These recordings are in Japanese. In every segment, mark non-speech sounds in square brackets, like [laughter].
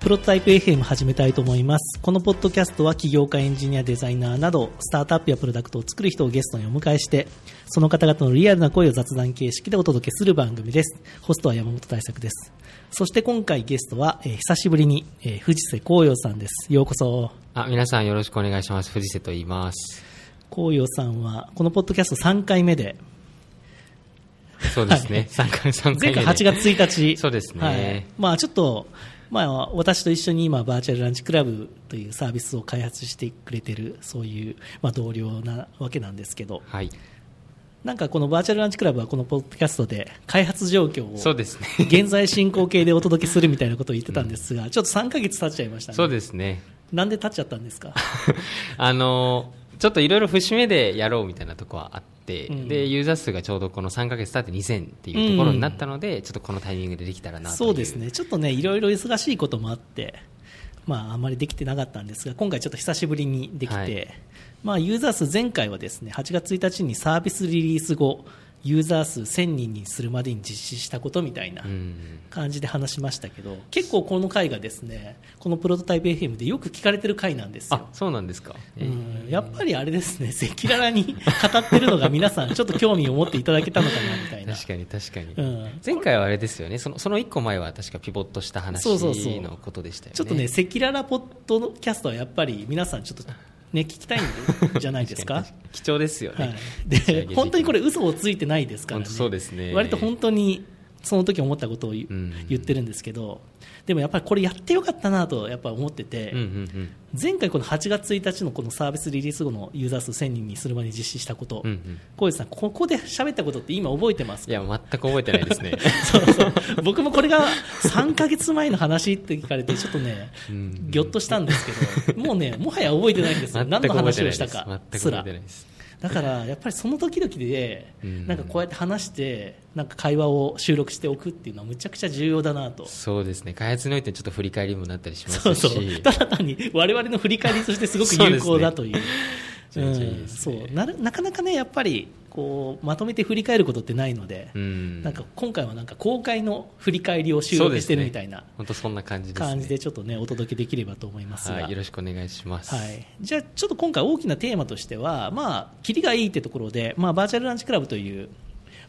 プロトタイプ FM 始めたいと思います。このポッドキャストは起業家、エンジニア、デザイナーなど、スタートアップやプロダクトを作る人をゲストにお迎えして、その方々のリアルな声を雑談形式でお届けする番組です。ホストは山本大作です。そして今回ゲストは、えー久しぶりに、えー藤瀬光陽さんです。ようこそ。あ、皆さんよろしくお願いします。藤瀬と言います。光陽さんは、このポッドキャスト3回目で、そうですね。3回、三回目で。前回8月1日。そうですねはい。まあちょっと、まあ私と一緒に今バーチャルランチクラブというサービスを開発してくれてる、そういう、まあ同僚なわけなんですけど、はい。なんかこのバーチャルランチクラブはこのポッドキャストで開発状況をそうですね。現在進行形でお届けするみたいなことを言ってたんですが、ちょっと3ヶ月経っちゃいましたね。そうですね。なんで経っちゃったんですか？[laughs] あの、ちょっといろいろ節目でやろうみたいなとこはあって、うん。で、ユーザー数がちょうどこの3ヶ月経って2000っていうところになったので、ちょっとこのタイミングでできたらなそうです。ね、ちょっとね、いろいろ忙しいこともあって、まあ、あまりできてなかったんですが、今回ちょっと久しぶりにできて、はい。まあ、ユーザー数、前回はですね、8月1日にサービスリリース後、ユーザー数1000人にするまでに実施したことみたいなうん。感じで話しましたけど、結構この回がですね、このプロトタイプ FM でよく聞かれてる回なんですよあ。、そうなんですか。えうん、やっぱりあれですね、赤裸々に語ってるのが皆さん、[laughs] ちょっと興味を持っていただけたのかなみたいな。確かに確かに。うん前回はあれですよね。その、その1個前は確かピボットした話のことでしたよね。ちょっとね、赤裸々ポッドキャストはやっぱり皆さんちょっとね、聞きたいんでじゃないですか？[laughs] 貴重ですよね。はい、で本当にこれ嘘をついてないですからね。本当そうですね割と本当にその時思ったことを言,、ってるんですけど、でもやっぱりこれやってよかったなとやっぱ思ってて。前回この8月1日のこのサービスリリース後のユーザー数1000人にするまで実施したこと、小泉さん、ここで喋ったことって今覚えてますか？いや、全く覚えてないですね。[laughs] そうそう。僕もこれが3ヶ月前の話って聞かれて、ちょっとね、うん。ぎょっとしたんですけど、もうね、もはや覚えてないんですよ、[laughs] 何の話をしたかすら。だから、やっぱりその時々でうん、なんかこうやって話して、なんか会話を収録しておくっていうのは、むちゃくちゃ重要だなと。そうですね。開発においてちょっと振り返りもなったりしますし。そうそう、[laughs] ただ単に我々の振り返りとしてすごく有効だという。そうねうんなかなかね、やっぱりこうまとめて振り返ることってないので、うん。なんか今回はなんか公開の振り返りを収録してるみたいな本当そんな感じで。感じでちょっとねお届けできればと思いますが、はい。よろしくお願いします。はい、じゃあちょっと今回大きなテーマとしてはまあキリがいいってところで、まあ、バーチャルランチクラブという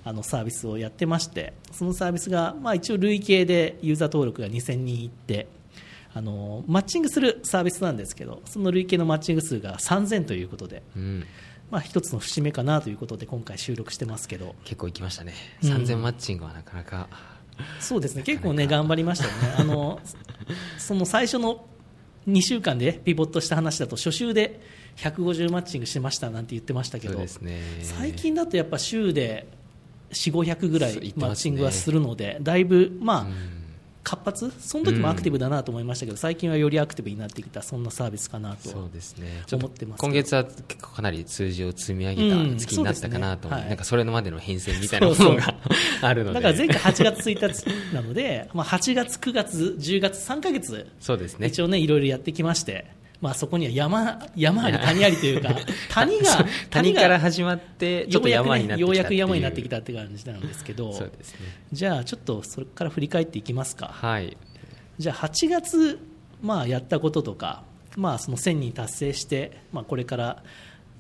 あのサービスをやってましてそのサービスが、まあ、一応累計でユーザー登録が2000人いってあのマッチングするサービスなんですけどその累計のマッチング数が3000ということで、うん。まあ、一つの節目かなということで今回収録してますけど。結構行きましたね。うん。3000マッチングはなかなか。そうですね。結構ね頑張りましたよね。あの [laughs] その最初の2週間でピボットした話だと初週で150マッチングしてましたなんて言ってましたけどね。最近だとやっぱ週で4500ぐらいマッチングはするのでだいぶまあうん活？発その時もアクティブだなと思いましたけど最近はよりアクティブになってきたそんなサービスかなとそうですね。思ってます今月は結構かなり数字を積み上げた月になったかなと思う。うんねはいなんかそれのまでの変遷みたいなものが [laughs] あるので。だから前回8月1日なので、まあ、8月、9月、10月3ヶ月そうですね。一応ねいろいろやってきまして、まあ、そこには山山あり谷ありというか [laughs] 谷が谷がから始まって、ちょっと山になってきた。ようやく山になってきたって感じなんですけどそうですね。じゃあちょっとそれから振り返っていきますかはい。じゃあ8月、まあ、やったこととか、まあ、その1000人達成して、まあ、これから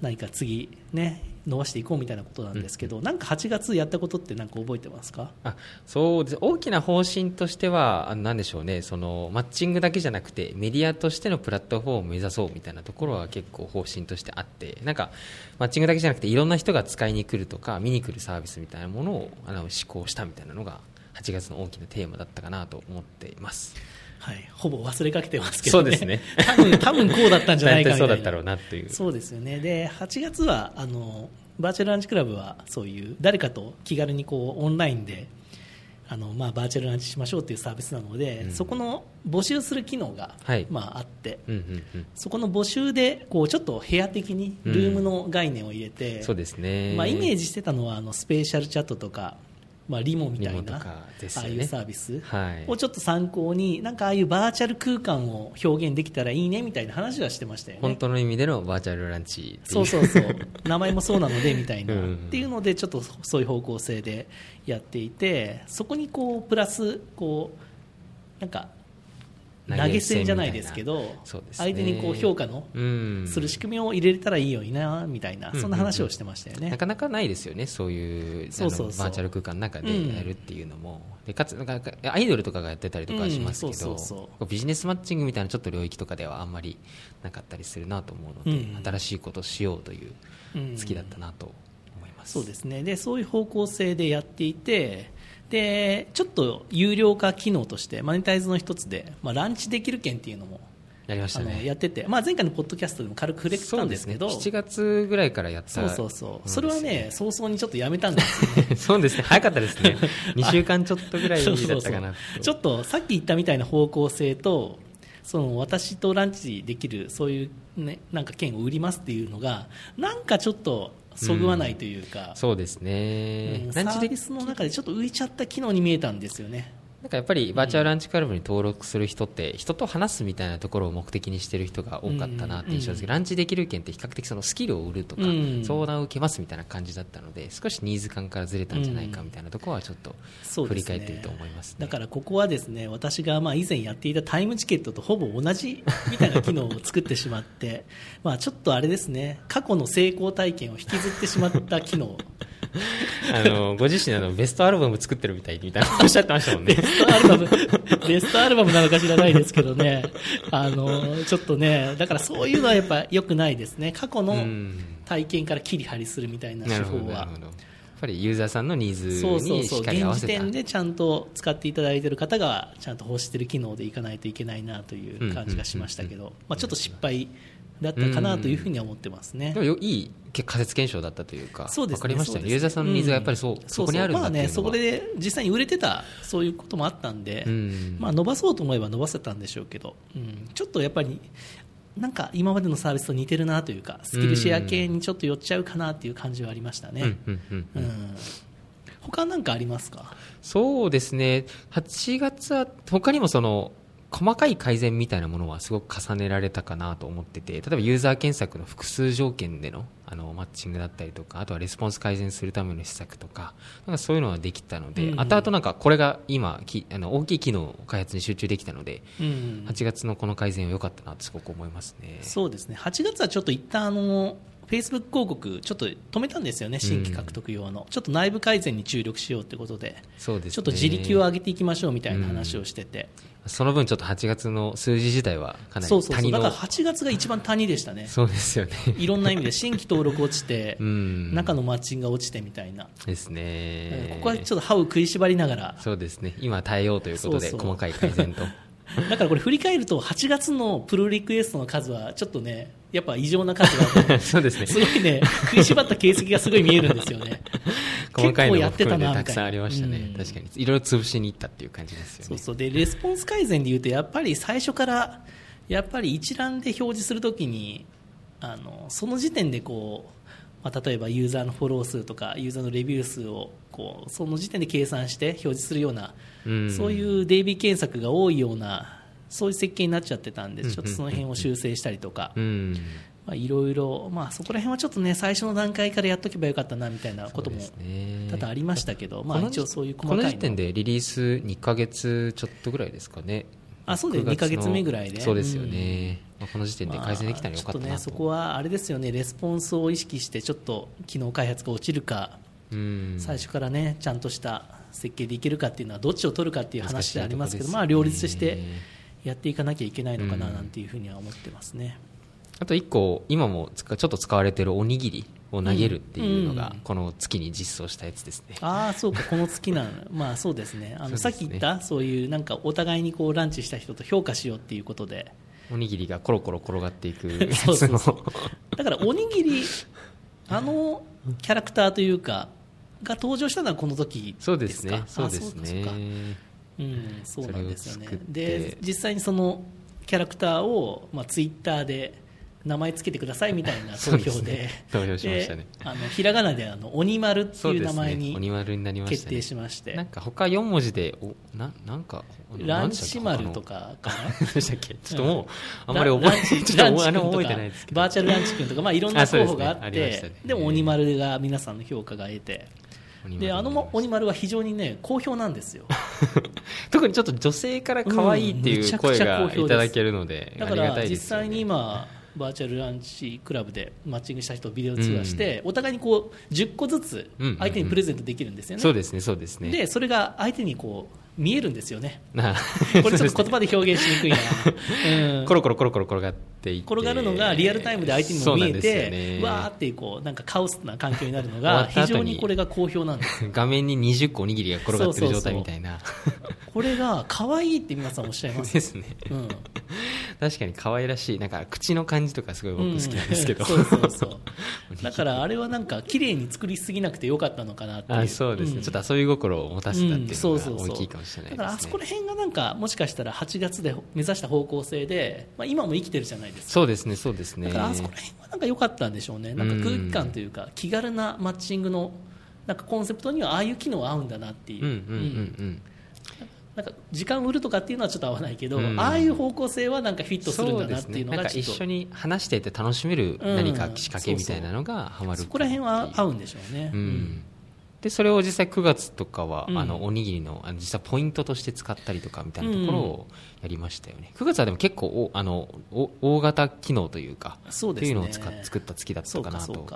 何か次、ね、伸ばしていこうみたいなことなんですけど、なんか8月やったことってなんか覚えてますか？あそうです。大きな方針としては、あのなんでしょうね。その、マッチングだけじゃなくて、メディアとしてのプラットフォームを目指そうみたいなところは結構方針としてあって、なんか、マッチングだけじゃなくて、いろんな人が使いに来るとか、見に来るサービスみたいなものをあの施行したみたいなのが、8月の大きなテーマだったかなと思っています。はい、ほぼ忘れかけてますけど、ね、そうですね。多分多分こうだったんじゃないかみたいな。そうだったろうなっていう。そうですよね。で8月はあのバーチャルランチクラブはそういう誰かと気軽にこうオンラインであの、まあ、バーチャルランチしましょうというサービスなので、うん。そこの募集する機能が、はい。まあ、あって、うんうんうん。そこの募集でこうちょっと部屋的にルームの概念を入れて、そうですね。まあ、イメージしてたのはあのスペーシャルチャットとか、まあ、リモみたいな、ね。ああいうサービス。はい。をちょっと参考になんかああいうバーチャル空間を表現できたらいいねみたいな話はしてましたよね。本当の意味でのバーチャルランチ。そうそうそう。名前もそうなのでみたいな、う [laughs] んっていうのでちょっとそういう方向性でやっていてそこにこうプラスこうなんか投げ銭じゃないですけどね。相手にこう評価のうん。する仕組みを入れれたらいいよいなみたいなそんな話をしてましたよね。なかなかないですよね、そういうそうそうバーチャル空間の中でやるっていうのも、でかつなんかアイドルとかがやってたりとかはしますけど、ビジネスマッチングみたいなちょっと領域とかではあんまりなかったりするなと思うので、うん。新しいことをしようといううん。好きだったなと思います。そうですね。でそういう方向性でやっていてでちょっと有料化機能としてマネタイズの一つで、まあ、ランチできる券っていうのもやりましたね。やってて、まあ、前回のポッドキャストでも軽く触れてたんですけどすね、7月ぐらいからやった。そうそうそう。それはね早々にちょっとやめたんですよね。[laughs] そうですね、早かったですね、[laughs] 2週間ちょっとぐらいだったかなちょっとさっき言ったみたいな方向性とその私とランチできるそういう、ね、なんか券を売りますっていうのがなんかちょっとそぐわないというか、そうですね、うん。サービスの中でちょっと浮いちゃった機能に見えたんですよね。なんかやっぱりバーチャルランチクラブに登録する人って人と話すみたいなところを目的にしてる人が多かったなって印象ですけど、ランチできる件って比較的そのスキルを売るとか、うん。相談を受けますみたいな感じだったので少しニーズ感からずれたんじゃないかみたいなところはちょっと振り返ってると思いますね。だからここはですね私がまあ以前やっていたタイムチケットとほぼ同じみたいな機能を作ってしまってまあちょっとあれですね過去の成功体験を引きずってしまった機能 [laughs] あのご自身あのベストアルバム作ってるみたいみたいな [laughs] おっしゃってましたもんね。ベ。ストアルバムベストアルバムなのか知らないですけどね。あのちょっとねだからそういうのはやっぱ良くないですね。過去のうん。体験から切り張りするみたいな手法は。やっぱりユーザーさんのニーズそうそうそう。にしっかり合わ現時せた点でちゃんと使っていただいている方がちゃんと欲している機能でいかないといけないなという感じがしましたけど、まあ、ちょっと失敗だったかなというふうには思ってますね。で。もよいい仮説検証だったというかそうですね分かりましたね。ユーザーさんのニーズがやっぱりそう、ん。そこにあるんだまあね、っていうのはそこで実際に売れてたそういうこともあったんで、うん。まあ、伸ばそうと思えば伸ばせたんでしょうけど、うん、ちょっとやっぱりなんか今までのサービスと似てるなというかスキルシェア系にちょっと寄っちゃうかなっていう感じはありましたね。他なんかありますか？そうですね、8月は、他にもその、細かい改善みたいなものはすごく重ねられたかなと思ってて、例えばユーザー検索の複数条件でのあのマッチングだったりとか、あとはレスポンス改善するための施策とか、なんかそういうのはできたので、うん後々なんかこれが今、きあの大きい機能開発に集中できたので、うん8月のこの改善は良かったなとすごく思いますね。そうですね。8月はちょっと一旦あのフェイスブック広告ちょっと止めたんですよね新規獲得用の、ちょっと内部改善に注力しようということでそうですね。ちょっと自力を上げていきましょうみたいな話をしてて、その分ちょっと8月の数字自体はかなそうそうそうだから8月が一番谷でしたねそうですよね。いろんな意味で [laughs] 新規登録落ちて、うん。中のマッチングが落ちてみたいな、ですね。ここはちょっと歯を食いしばりながらそうですね。今耐えようということで、そうそう細かい改善と。[laughs] だからこれ振り返ると8月のプルリクエストの数はちょっとねやっぱ異常な数があって [laughs] そうですね。すごいね食いしばった形跡がすごい見えるんですよね [laughs] 細かいのも結構やってた含めてたくさんありましたね。うん確かに。いろいろ潰しに行ったっていう感じですよね。そうそうでレスポンス改善でいうとやっぱり最初からやっぱり一覧で表示するときにあのその時点でこう、まあ、例えばユーザーのフォロー数とかユーザーのレビュー数をこうその時点で計算して表示するような、うんそういうデイビー検索が多いようなそういう設計になっちゃってたんで、うん。ちょっとその辺を修正したりとか、いろいろ、まあ、そこら辺はちょっとね最初の段階からやっとけばよかったなみたいなことも多々ありましたけど、まあ、一応そういう細こかいの。の時点でリリース2ヶ月ちょっとぐらいですかね。あそうです9 2ヶの月目ぐらいで。そうですよね。まあこの時点で改善できたらよかったなと。まあちょっとねそこはあれですよね。レスポンスを意識してちょっと機能開発が落ちるか、うん。最初からねちゃんとした設計でいけるかっていうのはどっちを取るかっていう話でありますけどまあ両立してやっていかなきゃいけないのかなうん。なんていうふうには思ってますね。あと1個、今もちょっと使われてるおにぎりを投げるっていうのがうん、この月に実装したやつですね。ああそうかこの月なの [laughs] まあそうですね。あのね。っき言ったそういうなんかお互いにこうランチした人と評価しようっていうことで。おにぎりがコロコロ転がっていくやそうつの。[laughs] そうそうだからおにぎりあのキャラクターというかが登場したのはこの時ですか？そうですね。あそうですね。うん、そうなんですよね。で実際にそのキャラクターを、まあ、ツイッターで名前つけてくださいみたいな投票でね。[laughs] 投票しましたね。であのひらがなであの鬼丸っていう。名前に鬼丸になりましたね。決定しまして、なんか他4文字で、おななんか、ランチ丸とかかな？何でしたっけ？ちょっともう、[laughs] あんまり [laughs] 覚えて、ない。バーチャルランチ君とか、まあ、いろんな候補があってでも鬼丸が皆さんの評価が得てであのも鬼丸は非常にね好評なんですよ。[laughs] 特にちょっと女性から可愛いっていう声がいただけるので、だから実際に今バーチャルランチクラブでマッチングした人をビデオ通話して、お互いにこう10個ずつ相手にプレゼントできるんですよね、そうですねそうですね。でそれが相手にこう見えるんですよね。な [laughs] これちょっと言葉で表現しにくいな、う [laughs] んコロコロコロコロ転がっていって。転がるのがリアルタイムで相手にも見えて、ねわーってこうなんかカオスな環境になるのが非常にこれが好評なんです画面に20個おにぎりが転がってる状態みたいな。これが可愛いって皆さんおっしゃいます、[laughs] ですね。うん、確かに可愛らしい。なんか口の感じとかすごい僕好きなんですけど、うん。そうそうそう。だからあれはなんか綺麗に作りすぎなくてよかったのかなっていう。あそうですね、ん。ちょっと遊び心を持たせたっていううんのが大きいかもしれないだからあそこら辺がなんかもしかしたら8月で目指した方向性で、まあ、今も生きてるじゃないですか。そうですねそうですね。だからあそこら辺はなんか良かったんでしょうね。なんか空気感というか気軽なマッチングのなんかコンセプトにはああいう機能合うんだなっていう、うんうんうんうん。なんか時間売るとかっていうのはちょっと合わないけど、うん。ああいう方向性はなんかフィットするんだなっていうのがちょっと。一緒に話していて楽しめる何か仕掛けみたいなのがハマるそこら辺は合うんでしょうね、うんでそれを実際9月とかは、うん。あのおにぎりのあの実際ポイントとして使ったりとかみたいなところをやりましたよね、9月はでも結構おあのお大型機能というかそうですね。っていうのを使っ作った月だったかなと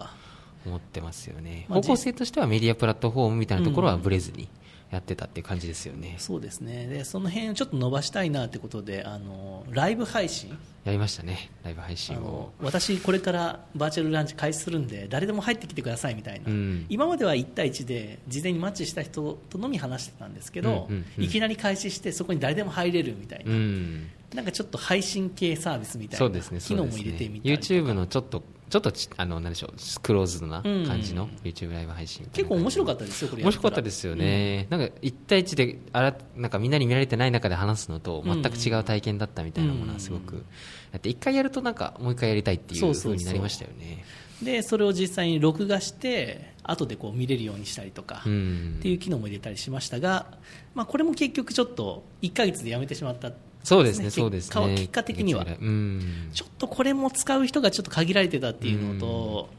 思ってますよね、まあ方向性としてはメディアプラットフォームみたいなところはブレずにやってたっていう感じですよね、そうですね。でその辺ちょっと伸ばしたいなってことであのライブ配信。やりましたね。ライブ配あ信を。の私これからバーチャルランチ開始するんで誰でも入ってきてくださいみたいな、うん。今までは1対1で事前にマッチした人とのみ話してたんですけど、うんうんうん。いきなり開始してそこに誰でも入れるみたいな、うん。なんかちょっと配信系サービスみたいな機能も入れてみたりとか。YouTube のちょっとちょっとちあのなんでしょうクローズドな感じの YouTube ライブ配信結構面白かったですよこれ。や面白かったですよね、なんか1対1であらなんかみんなに見られてない中で話すのと全く違う体験だったみたいなものはすごくやって1回やるとなんかもう1回やりたいっていうそうになりましたよね。でそれを実際に録画して後でこう見れるようにしたりとか、うん。っていう機能も入れたりしましたが、まあ、これも結局ちょっと1ヶ月でやめてしまったそうですね結そうですね。結果的には。うん。ちょっとこれも使う人がちょっと限られてたっていうのと、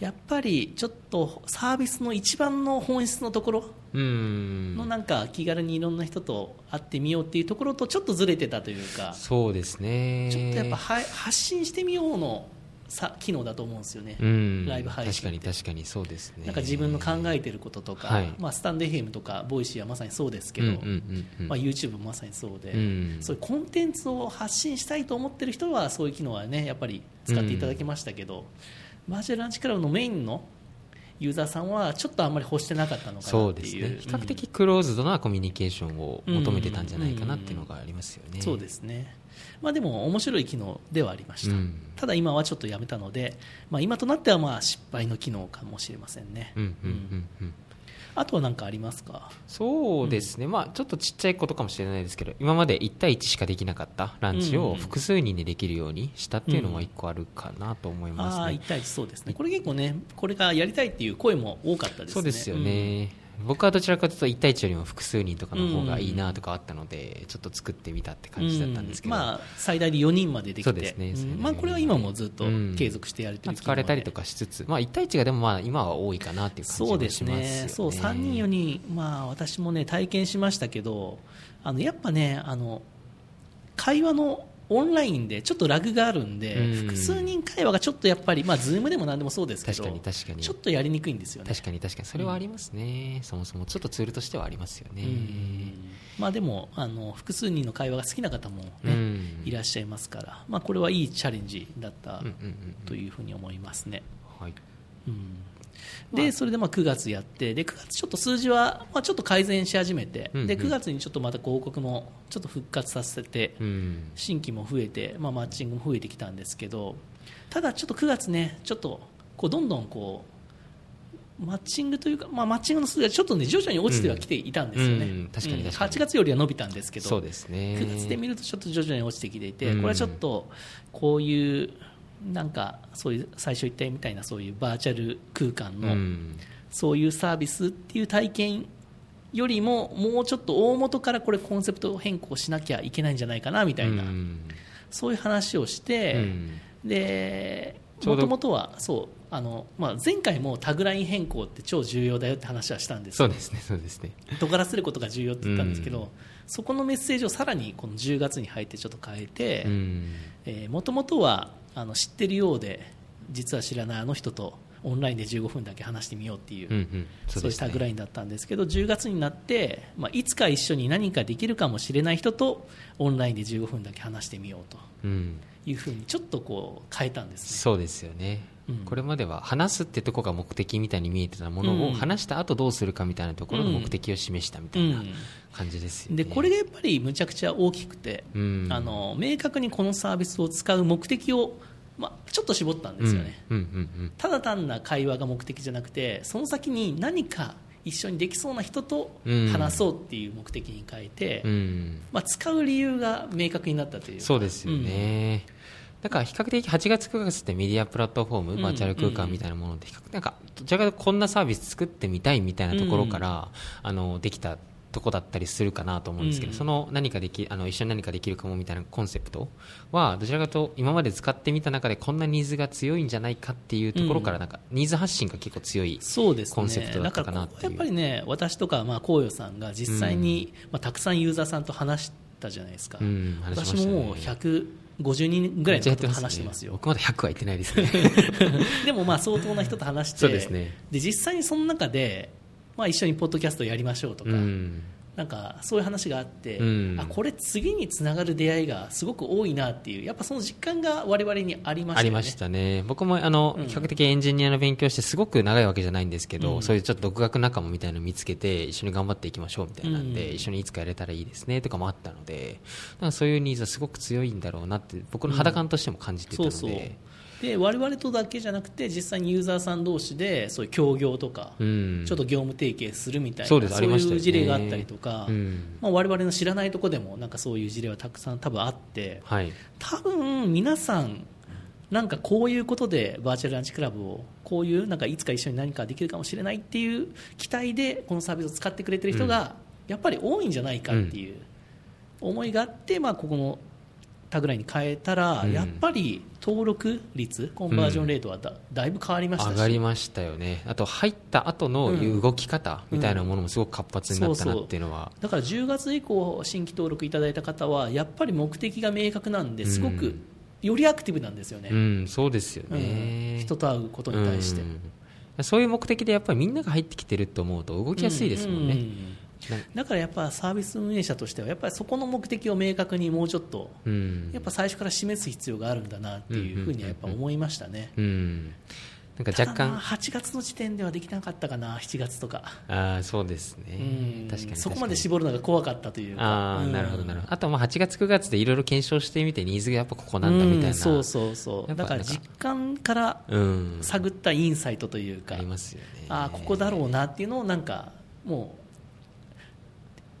やっぱりちょっとサービスの一番の本質のところうん。のなんか気軽にいろんな人と会ってみようっていうところとちょっとずれてたというか、そうですね。ちょっとやっぱは発信してみようのさ機能だと思うんですよね、うん。ライブ配信確かに確かにそうですね。なんか自分の考えてることとか、はい。まあ、スタンド FM とかボイシーはまさにそうですけど、うんうんうんうん。まあ、YouTube もまさにそうで、うん。そういうコンテンツを発信したいと思ってる人はそういう機能はねやっぱり使っていただきましたけど、バーチャルランチクラブのメインのユーザーさんはちょっとあんまり欲してなかったのかそなっていう。うですね。比較的クローズドなコミュニケーションを求めてたんじゃないかなっていうのがありますよね、うん。そうですね、まあ、でも面白い機能ではありました、うん。ただ今はちょっとやめたので、まあ、今となってはまあ失敗の機能かもしれませんね、うんうんうんうん。あとは何かありますか？そうですね、まあ、ちょっとちっちゃいことかもしれないですけど今まで1対1しかできなかったランチをうんうん複数人でできるようにしたっていうのは1個あるかなと思いますね、ああ1対1そうですね。これ結構ねこれがやりたいっていう声も多かったですね。そうですよね、僕はどちらかというと1対1よりも複数人とかの方がいいなとかあったので、ちょっと作ってみたって感じだったんですけど、うんまあ、最大で4人までできて。そうですねまあ、これは今もずっとうん。継続してやれてまある使われたりとかしつつ、まあ、1対1がでもまあ今は多いかなっていう感じそうですもしますよね。ね。そう3人4人、まあ、私もね体験しましたけどあのやっぱねあの会話のオンラインでちょっとラグがあるんで、うん。複数人会話がちょっとやっぱり、まあ、ズームでも何でもそうですけど確かに確かに。ちょっとやりにくいんですよね。確かに確かに。それはありますね、そもそもちょっとツールとしてはありますよね、うん。まあ、でもあの複数人の会話が好きな方も、ねうん。いらっしゃいますから、まあ、これはいいチャレンジだったうんうんうんうんというふうに思いますね。はい。うんでそれでまあ9月やってで9月ちょっと数字はまあちょっと改善し始めて、うんうん。で9月にちょっとまた広告もちょっと復活させて、うん。新規も増えて、まあ、マッチングも増えてきたんですけどただちょっと9月ねちょっとこうどんどんこうマッチングというか、まあ、マッチングの数字がちょっとね徐々に落ちてはきていたんですよね、うんうん。確かに確かに。8月よりは伸びたんですけどそうですね。9月で見るとちょっと徐々に落ちてきていて、うん。これはちょっとこういうなんかそういう最初言ったみたいなそういうバーチャル空間の、うん。そういうサービスっていう体験よりももうちょっと大元からこれコンセプト変更しなきゃいけないんじゃないかなみたいな、うん。そういう話をして、うん。でもともとはそうあの、まあ、前回もタグライン変更って超重要だよって話はしたんですそうですねそうですね。尖らせることが重要って言ったんですけど、うん。そこのメッセージをさらにこの10月に入ってちょっと変えてうん。もともとはあの知ってるようで実は知らないあの人とオンラインで15分だけ話してみようっていう、うんうん。そういうタグラインンだったんですけど10月になって、まあ、いつか一緒に何かできるかもしれない人とオンラインで15分だけ話してみようとうん。いうふうにちょっとこう変えたんですね。そうですよね、うんこれまでは話すってとこが目的みたいに見えてたものを、うん。話した後どうするかみたいなところの目的を示したみたいな感じですよね、でこれがやっぱりむちゃくちゃ大きくて、うん。あの明確にこのサービスを使う目的を、まあ、ちょっと絞ったんですよね、うんうんうんただ単な会話が目的じゃなくてその先に何か一緒にできそうな人とうん。話そうっていう目的に変えて、うん。うんまあ、使う理由が明確になったというか。そうですよね、だから比較的8月9月ってメディアプラットフォーム、うんバーチャル空間みたいなもので比較なんかどちらかというとこんなサービス作ってみたいみたいなところから、あのできたとこだったりするかなと思うんですけど、うん。その何かできあの一緒に何かできるかもみたいなコンセプトはどちらかというと今まで使ってみた中でこんなニーズが強いんじゃないかっていうところからなんかニーズ発信が結構強い、そうですね。コンセプトだったかなっていう。だからここはやっぱりね私とかまあ紅葉さんが実際に、まあ、たくさんユーザーさんと話したじゃないですか、うん。話しましたね。私ももう150人ぐらいの人と話してますよ。僕まだ100は言ってないですね。[laughs] でもまあ相当な人と話してそうですね。で実際にその中で、まあ、一緒にポッドキャストやりましょうとか、うんなんかそういう話があって、うん。あこれ次につながる出会いがすごく多いなっていうやっぱその実感が我々にありましたよね。ありましたね。僕もあの、うん。比較的エンジニアの勉強してすごく長いわけじゃないんですけど、うん。そういうちょっと独学仲間みたいなのを見つけて一緒に頑張っていきましょうみたいな。ん。で、うん一緒にいつかやれたらいいですねとかもあったのでなんかそういうニーズはすごく強いんだろうなって僕の肌感としても感じてたので、そうそうで我々とだけじゃなくて実際にユーザーさん同士でそういう協業とか、うん。ちょっと業務提携するみたいなそういう事例があったりとか、うん。まあ、我々の知らないところでもなんかそういう事例はたくさん多分あってはい。多分皆さんなんかこういうことでバーチャルランチクラブをこういうなんかいつか一緒に何かできるかもしれないっていう期待でこのサービスを使ってくれてる人がやっぱり多いんじゃないかっていう思いがあって、まあ、ここのタグラインに変えたら、うん。やっぱり登録率コンバージョンレートはだ,、だいぶ変わりましたし。上がりましたよね。あと入った後の動き方みたいなものもすごく活発になったなっていうのは、だから10月以降新規登録いただいた方はやっぱり目的が明確なんですごくうんよりアクティブなんですよね、うんそうですようん。ね、人と会うことに対して。うん。そういう目的でやっぱりみんなが入ってきてると思うと動きやすいですもんね、ううんだからやっぱサービス運営者としてはやっぱりそこの目的を明確にもうちょっとうん。やっぱ最初から示す必要があるんだなっていうふうにはやっぱ思いましたね。うん。なんか若干。8月の時点ではできなかったかな7月とか、ああそうですね。うん。確かにそこまで絞るのが怖かったというか。あなるほどなるほど。あとはまあ8月9月でいろいろ検証してみてニーズがやっぱここなんだみたいな、うんそうそう。そうだから実感からうん。探ったインサイトというかありますよね。ああここだろうなっていうのをなんかもう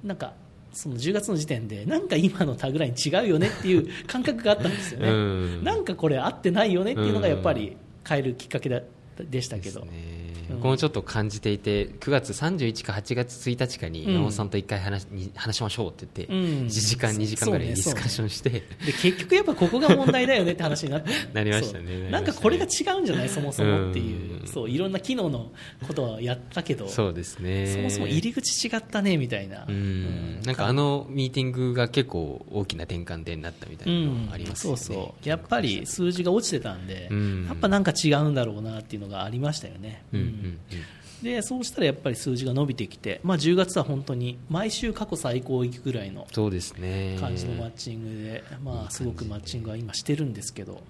なんかその10月の時点でなんか今のタグライン違うよねっていう感覚があったんですよね、うん。なんかこれ合ってないよねっていうのがやっぱり変えるきっかけだでしたけど、ねうん僕もちょっと感じていて9月31か8月1日かにうん。山本さんと一回話に話しましょうって言って、うん。1時間2時間ぐらいディスカッションして、で結局やっぱここが問題だよねって話になって。[laughs] なりましたねなんかこれが違うんじゃない？そもそもっていう、うん。そういろんな機能のことはやったけど。そうですね。そもそも入り口違ったねみたいな、なんかあのミーティングが結構大きな転換点になったみたいなのがありますよね、そうそう。やっぱり数字が落ちてたんで、うん。やっぱなんか違うんだろうなっていうのがありましたよね、うんでそうしたらやっぱり数字が伸びてきて、まあ、10月は本当に毎週過去最高いくぐらいの感じのマッチングで、まあ、すごくマッチングは今してるんですけど、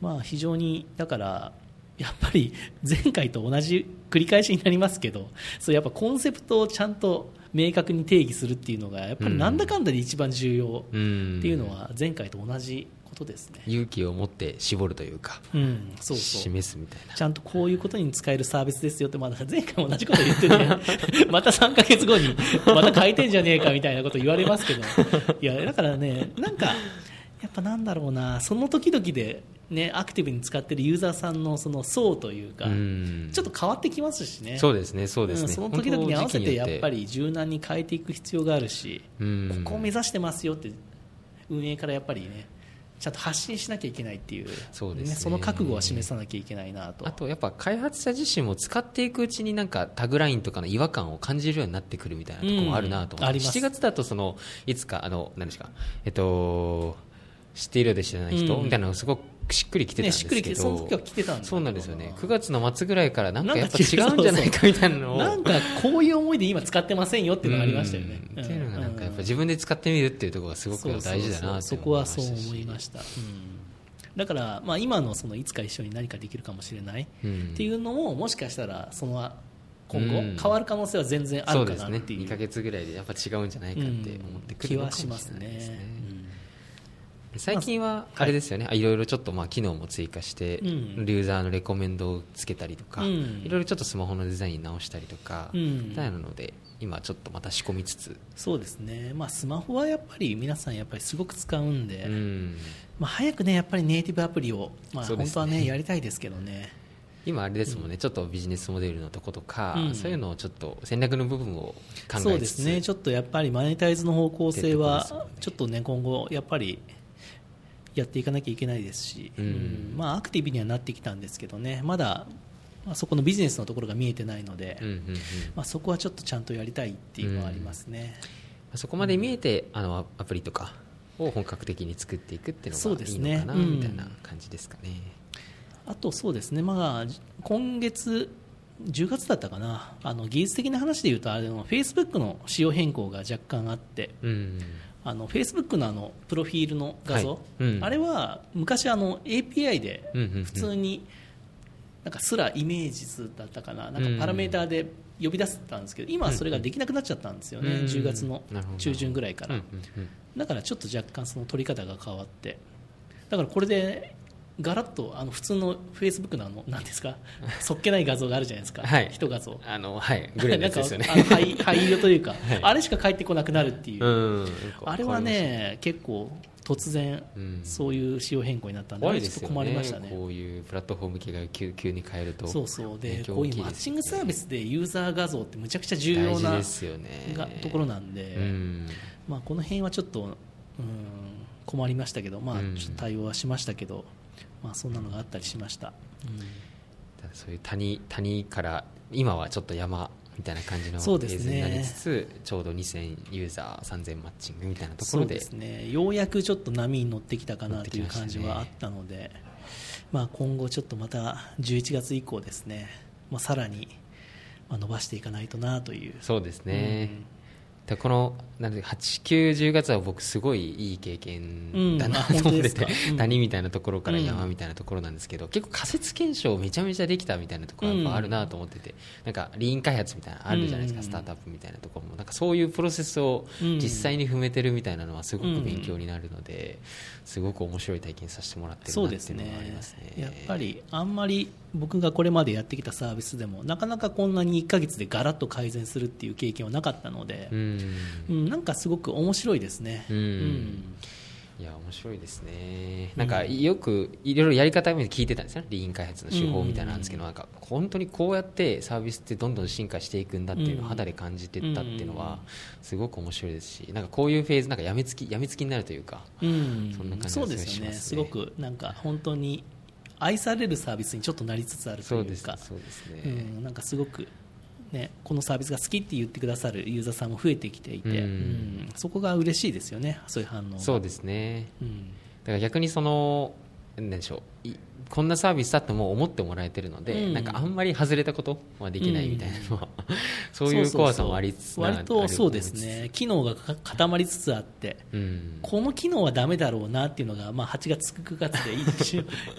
まあ、非常にだからやっぱり前回と同じ繰り返しになりますけどそうやっぱコンセプトをちゃんと明確に定義するっていうのがやっぱりなんだかんだで一番重要うんっていうのは前回と同じことですね。勇気を持って絞るというかうん、そうそう。示すみたいな。ちゃんとこういうことに使えるサービスですよって、まだ前回も同じこと言ってて、[laughs] また3ヶ月後に、また変えてんじゃねえかみたいなこと言われますけど、いや、だからね、なんか、やっぱなんだろうな、その時々で、ね、アクティブに使ってるユーザーさんのその層というか、うん。ちょっと変わってきますしね。そうですねそうですね、んその時々に合わせてやっぱり、り柔軟に変えていく必要があるし、うん。ここを目指してますよって運営からやっぱりねちゃんと発信しなきゃいけないっていう。そうですね。その覚悟は示さなきゃいけないなと。あとやっぱ開発者自身も使っていくうちになんかタグラインとかの違和感を感じるようになってくるみたいなところもあるなと思って、うんあります。7月だとそのいつかあの何ですか。えっと知っているようで知らない人うん。みたいなのがすごくしっくりきてたんね、ですけど、しっくりきてその時は来てたんそうなんですよね。9月の末ぐらいからなんかやっぱ違うんじゃないかみたいなのを。[laughs] なんかこういう思いで今使ってませんよっていうのがありましたよね。うん。っていうのがなんかやっぱうん。自分で使ってみるっていうところがすごく大事だなそこはそう思いました、うん。だから、まあ、今のそのいつか一緒に何かできるかもしれないっうん。ていうのももしかしたらその今後うん。変わる可能性は全然あるかなっていう。2ヶ月ぐらいでやっぱ違うんじゃないかって思ってく気るのかもしれなはしますいですねね。最近はあれですよね、い。ろいろちょっとまあ機能も追加して、うん。ユーザーのレコメンドをつけたりとか、うん。いろいろちょっとスマホのデザイン直したりとか、うん。なので今ちょっとまた仕込みつつ、そうですね、まあ、スマホはやっぱり皆さんやっぱりすごく使うんで、うん。まあ、早くねやっぱりネイティブアプリを、まあ、本当はねやりたいですけどね。今あれですもんね、ちょっとビジネスモデルのとことか、うん。そういうのをちょっと戦略の部分を考えつつそうですね、ちょっとやっぱりマネタイズの方向性はちょっとね、今後、やっぱりやっていかなきゃいけないですし、うん。うん。まあ、アクティブにはなってきたんですけどね、まだ、まあ、そこのビジネスのところが見えてないので、うんうんうん。まあ、そこはちょっとちゃんとやりたいっていうのはありますね。そこまで見えて、あのアプリとかを本格的に作っていくっていうのがいいのかな、うん。みたいな感じですかね。あとそうですね、まあ、今月、10月だったかな、あの技術的な話でいうと、あれの Facebook の仕様変更が若干あって、うんあの Facebook のあのプロフィールの画像、はい。うん。あれは昔あの API でうんうんうん。普通になんかすらイメージ図だったかな。なんかパラメーターで呼び出せたんですけど今はそれができなくなっちゃったんですよね、うん10月の中旬ぐらいから、うんうんうんだからちょっと若干その取り方が変わって。だからこれでガラッとあの普通の Facebook のあのなんですか？[laughs] そっけない画像があるじゃないですか、はい。人画像。あのはい。グレーのやつですよね。なんかあの [laughs] 灰灰色というか、い。あれしか返ってこなくなるっていう、うん。あれはね、結構突然、うん。そういう仕様変更になったんで、怖あれちょっと困りましたね。こういうプラットフォーム系が急急に変えると。そうそう。で影響こういうマッチングサービスでユーザー画像ってむちゃくちゃ重要なね。がところなんで、うん。まあ、この辺はちょっと、うん、困りましたけど、まあ、うん。ちょっと対応はしましたけど、まあ、そんなのがあったりしました。ただそういう谷谷から今はちょっと山みたいな感じのフェーズになりつつ、ちょうど2000ユーザー3000マッチングみたいなところでそうですね。ようやくちょっと波に乗ってきたかなという感じはあったので、まあ、今後ちょっとまた11月以降ですね、まあ、さらにまあ伸ばしていかないとなという。そうですね、うんでこのなんで8、9、10月は僕すごいいい経験だなと思ってて、[laughs] うん。谷みたいなところから山みたいなところなんですけど、結構仮説検証めちゃめちゃできたみたいなところがやっぱあるなと思ってて、なんかリーン開発みたいなのあるじゃないですか、うんスタートアップみたいな。ところもなんかそういうプロセスをうん実際に踏めてるみたいなのはすごく勉強になるので、すごく面白い体験させてもらってるなっていうのはありね。ますね。やっぱりあんまり僕がこれまでやってきたサービスでもなかなかこんなに1ヶ月でガラッと改善するっていう経験はなかったのでう、ん。うんなんかすごく面白いですね。うん。いや面白いですね、なんかよくいろいろやり方で聞いてたんですよね、リーン開発の手法みたいなんですけど、なんか本当にこうやってサービスってどんどん進化していくんだっていうのを肌で感じてったっていうのは、すごく面白いですし、なんかこういうフェーズ、なんかやめつきやみつきになるというか、うん。そんな感じがすね。すごくなんか本当に愛されるサービスにちょっとなりつつあるといううか、そうですね、うん、なんかすごく、ね、このサービスが好きって言ってくださるユーザーさんも増えてきていて、うん。うんそこが嬉しいですよね、そういう反応が。そうですね。うん。だから逆にそのなんでしょういこんなサービスだってもう思ってもらえてるので、うん。なんかあんまり外れたことはできないみたいなのは、そういう怖さもありつつ割とそうですね、機能がか固まりつつあって、うん。この機能はダメだろうなっていうのが、まあ、8月、9月で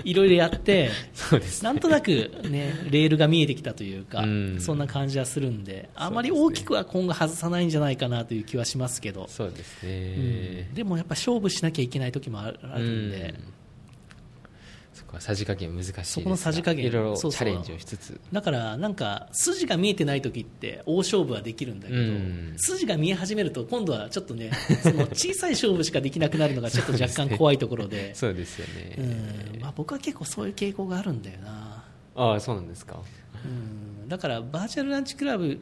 いろいろやって、そうですなんとなく、ね、レールが見えてきたというか、うん。そんな感じはするんで、あまり大きくは今後外さないんじゃないかなという気はしますけど、そうですうねん、でもやっぱ勝負しなきゃいけない時もあるあるんで、うんそこはさじ加減難しいそこのさじ加減。いろいろチャレンジをしつつ。だからなんか筋が見えてない時って大勝負はできるんだけど、うん。筋が見え始めると今度はちょっとねその小さい勝負しかできなくなるのがちょっと若干怖いところで。[laughs] そうですよね、うん。まあ、僕は結構そういう傾向があるんだよな、ああそうなんですか。うん、だからバーチャルランチクラブ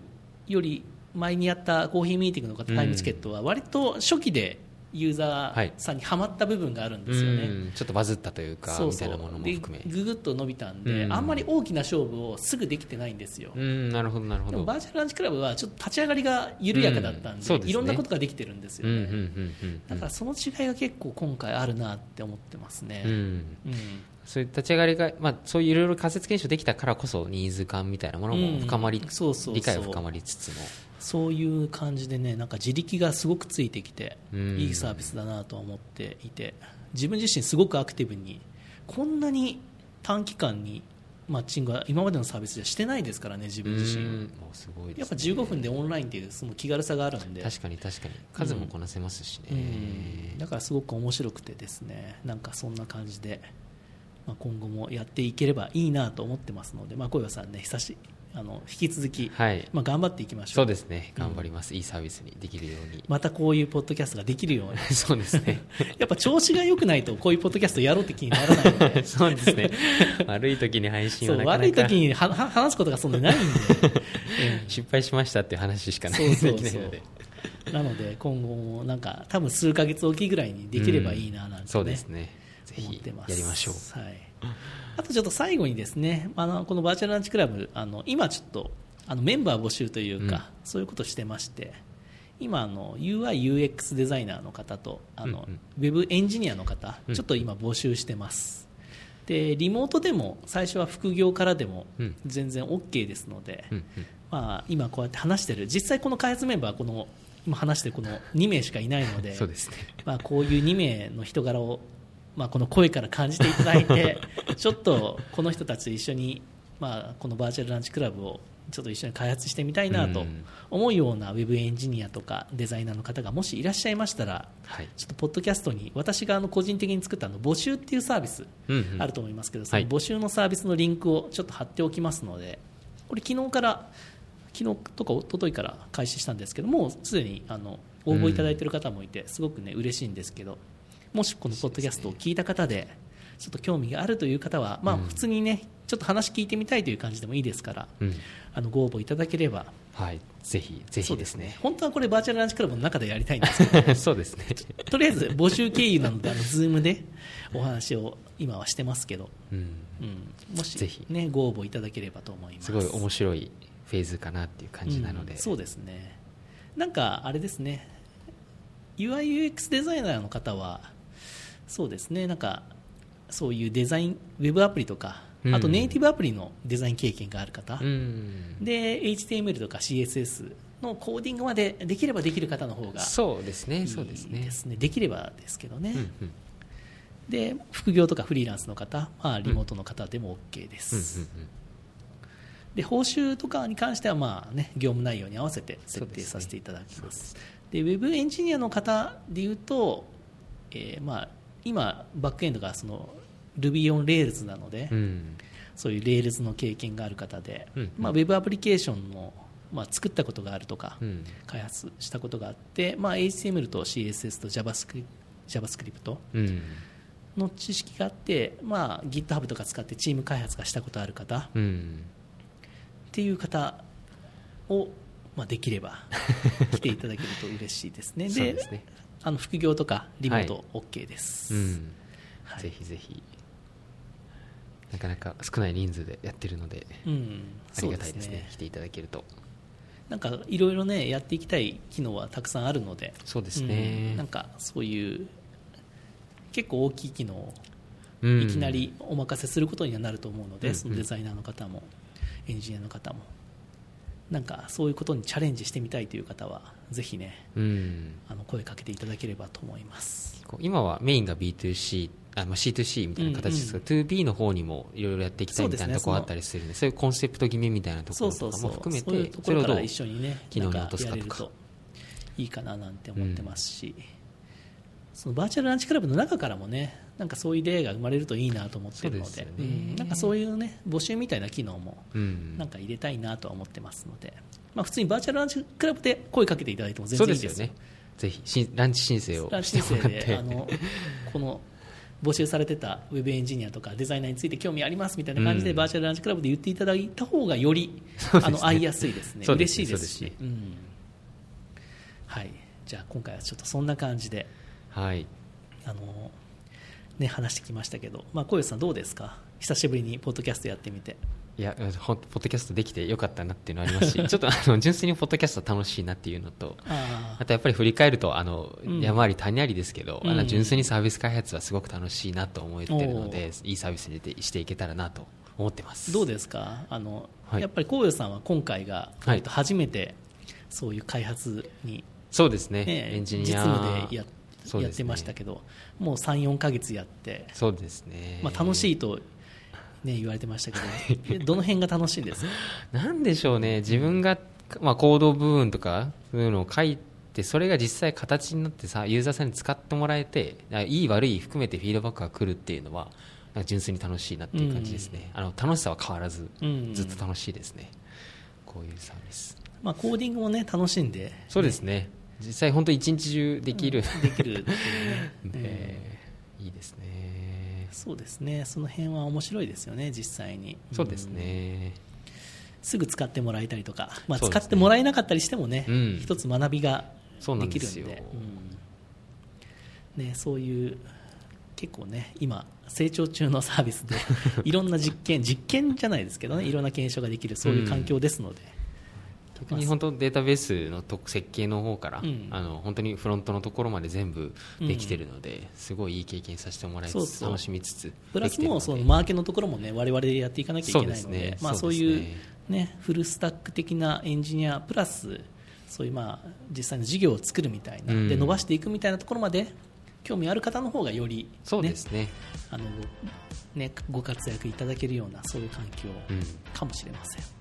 より前にやったコーヒーミーティングのタイムチケットは割と初期でユーザーさんにはまった部分があるんですよね、うん。ちょっとバズったというかそうそう。みたいなものもで含め。ぐぐっと伸びたんで、うん。あんまり大きな勝負をすぐできてないんですよ、うん。なるほどなるほど。でもバーチャルランチクラブはちょっと立ち上がりが緩やかだったんで,、うん。ですね。いろんなことができてるんですよね、だからその違いが結構今回あるなって思ってますね、うん。うん。そういう立ち上がりが、まあ、そういういろいろ仮説検証できたからこそニーズ感みたいなものも深まり、うん。そうそうそう。理解を深まりつつもそういう感じでねなんか自力がすごくついてきて、うん。いいサービスだなとは思っていて自分自身すごくアクティブにこんなに短期間にマッチングは今までのサービスじゃしてないですからね自分自身やっぱ15分でオンラインっていうその気軽さがあるんで。確かに確かに。数もこなせますしね、うん。だからすごく面白くてですねなんかそんな感じで、まあ、今後もやっていければいいなと思ってますので、まあ、小岩さんね久しあの引き続き、はい。まあ、頑張っていきましょう。そうですね。頑張ります、いいサービスにできるように。またこういうポッドキャストができるように。[laughs] そうですね。[laughs] やっぱ調子が良くないとこういうポッドキャストやろうって気にならない。のでそうですね。[laughs] 悪い時に配信そうはなかなか。悪い時にはは話すことがそんなにないんで、うん失敗しましたっていう話しかないそうそうそう。できないのでなので今後もなんか多分数ヶ月おきぐらいにできればいいななんて、ね。そうですね。ぜひやりましょう。はい、[laughs] あとちょっと最後にですねあのこのバーチャルランチクラブあの今ちょっとあのメンバー募集というか、そういうことをしてまして今あの UIUX デザイナーの方とあの、うんうん。ウェブエンジニアの方うん。ちょっと今募集してます、でリモートでも最初は副業からでもうん。全然 OK ですので、うんうん。まあ、今こうやって話してる実際この開発メンバーはこの今話してるこの2名しかいないので [laughs] そうですね。まあ、こういう2名の人柄を、まあ、この声から感じていただいて [laughs] ちょっとこの人たちと一緒に、まあ、このバーチャルランチクラブをちょっと一緒に開発してみたいなとうん。思うようなウェブエンジニアとかデザイナーの方がもしいらっしゃいましたらはい。ちょっとポッドキャストに私があの個人的に作ったあの募集っていうサービス。あると思いますけど、そはい。の募集のサービスのリンクをちょっと貼っておきますのでこれ昨日から昨日とか一昨日から開始したんですけどもうすでにあの応募いただいている方もいてすごくね嬉しいんですけどもしこのポッドキャストを聞いた方でちょっと興味があるという方は、まあ、うん。普通にねちょっと話聞いてみたいという感じでもいいですからうん。あのご応募いただければ。はい。ぜひぜひですね。本当はこれバーチャルランチクラブの中でやりたいんですけど [laughs] そうですね。とりあえず募集経由なのであの Zoom でお話を今はしてますけど、うん。うん、もし、ぜひ。ね、ご応募いただければと思います。すごい面白いフェーズかなっていう感じなので、うん。そうですね。なんかあれですね。UIUX デザイナーの方はそうですね。なんかそういうデザインウェブアプリとか、うん。あとネイティブアプリのデザイン経験がある方、うん。で HTML とか CSS のコーディングまでできればできる方の方がそうですね。そうですね。できればですけどね、うんうん。で副業とかフリーランスの方、まあ、リモートの方でも OK です、うんうんで報酬とかに関してはまあ、ね、業務内容に合わせて設定させていただきます。でウェブエンジニアの方でいうと、えーまあ、今、バックエンドがその Ruby on Rails なので、うん。うんそういう Rails の経験がある方で、うん。まあ、ウェブアプリケーションの、まあ、作ったことがあるとか、うん。開発したことがあって、まあ、HTML と CSS と JavaScript, の知識があって、まあ、GitHub とか使ってチーム開発がしたことある方うん。っていう方を、まあ、できれば来ていただけると嬉しいですね。[laughs] そうですねあの副業とかリモート OK です。うん。はい。ぜひぜひ。なかなか少ない人数でやってるのでうん、ありがたいですそうね。来ていただけると。なんかいろいろねやっていきたい機能はたくさんあるので、そうですね。うん。なんかそういう結構大きい機能をうん。いきなりお任せすることにはなると思うので、うん。そのデザイナーの方もエンジニアの方もなんかそういうことにチャレンジしてみたいという方はぜひねうん。あの声かけていただければと思います。今はメインが B2C あまあ C2C みたいな形ですが、2B の方にもいろいろやっていきたいみたいなところあったりするんでそういうコンセプト決めみたいなところとかも含めそういうてそれをどうところから一緒にね機能に落とすか。とかいいかななんて思ってますし、そのバーチャルランチクラブの中からもねなんかそういう出会いが生まれるといいなと思ってるので。ねうんなんかそういうね募集みたいな機能もうん。なんか入れたいなとは思ってますので、まあ、普通にバーチャルランチクラブで声かけていただいても全然いいです。よね。ぜひしランチ申請をランチ申請であのこの募集されてたウェブエンジニアとかデザイナーについて興味ありますみたいな感じで、うん。バーチャルランチクラブで言っていただいた方がより、そうですね。あの会いやすいですね。すね嬉しいです。しはい、じゃあ今回はちょっとそんな感じで。はい。あのね、話してきましたけど、まあ、小吉さんどうですか？久しぶりにポッドキャストやってみて。いやほんポッドキャストできてよかったなっていうのはありますし [laughs] ちょっとあの純粋にポッドキャスト楽しいなっていうのとああとやっぱり振り返るとあの、うん。山あり谷ありですけど、あうん。の純粋にサービス開発はすごく楽しいなと思ってるのでおいいサービスにしてしていけたらなと思ってます。どうですか？あの、はい。やっぱり小吉さんは今回が、はい。えっと初めてそういう開発に、そうですね。ねエンジニア実務でややってましたけどもう34か月やって、そうですねまあ、楽しいと、ね、言われてましたけどえどの辺が楽しいんですか？[laughs] なんでしょうね、自分が、まあ、コード部分とか、そういうのを書いて、それが実際形になってさ、ユーザーさんに使ってもらえて、いい悪い含めてフィードバックが来るっていうのは、純粋に楽しいなっていう感じですね。あの、楽しさは変わらず、うんずっと楽しいですね。こういうサービス。まあ、コーディングも、ね、楽しんで、そうですね。実際本当一日中できる、できるね、[laughs] えーいいですね。そうですね。その辺は面白いですよね実際に。そうですんね。すぐ使ってもらえたりとか、まあ、使ってもらえなかったりしてもね、うん。一つ学びができるんで。ね、そういう結構ね今成長中のサービスで [laughs] いろんな実験実験じゃないですけどねいろんな検証ができるそういう環境ですので、逆に本当データベースのと設計の方から、うん。あの本当にフロントのところまで全部できてるので、すごいいい経験させてもらいつつ楽しみつつプラスもうそのマーケのところもね我々でやっていかなきゃいけないのでね。まあ、そそうういうねねフルスタック的なエンジニアプラスそういうまあ実際の事業を作るみたいな、うん。で伸ばしていくみたいなところまで興味ある方の方がより、ね、そうですね。あのね、ご活躍いただけるようなそういう環境うん。かもしれません、はい、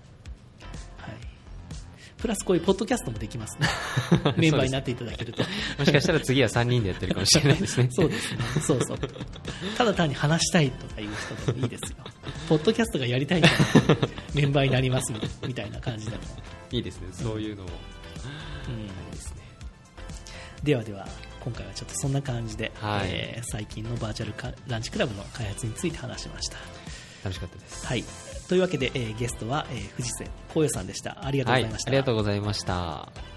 プラスこういうポッドキャストもできますね。[laughs] メンバーになっていただけると。もしかしたら次は3人でやってるかもしれないですね。そうですね。そうそうただ単に話したいとかいう人でもいいですよ。ポッドキャストがやりたいからメンバーになりますみたいな感じでも、いいですね。そういうのも。うん。いいですねではでは今回はちょっとそんな感じで、はい。えー最近のバーチャルかランチクラブの開発について話しました。楽しかったです。はいというわけで、えーゲストは、えー藤瀬光代さんでした。ありがとうございました、はい、ありがとうございました。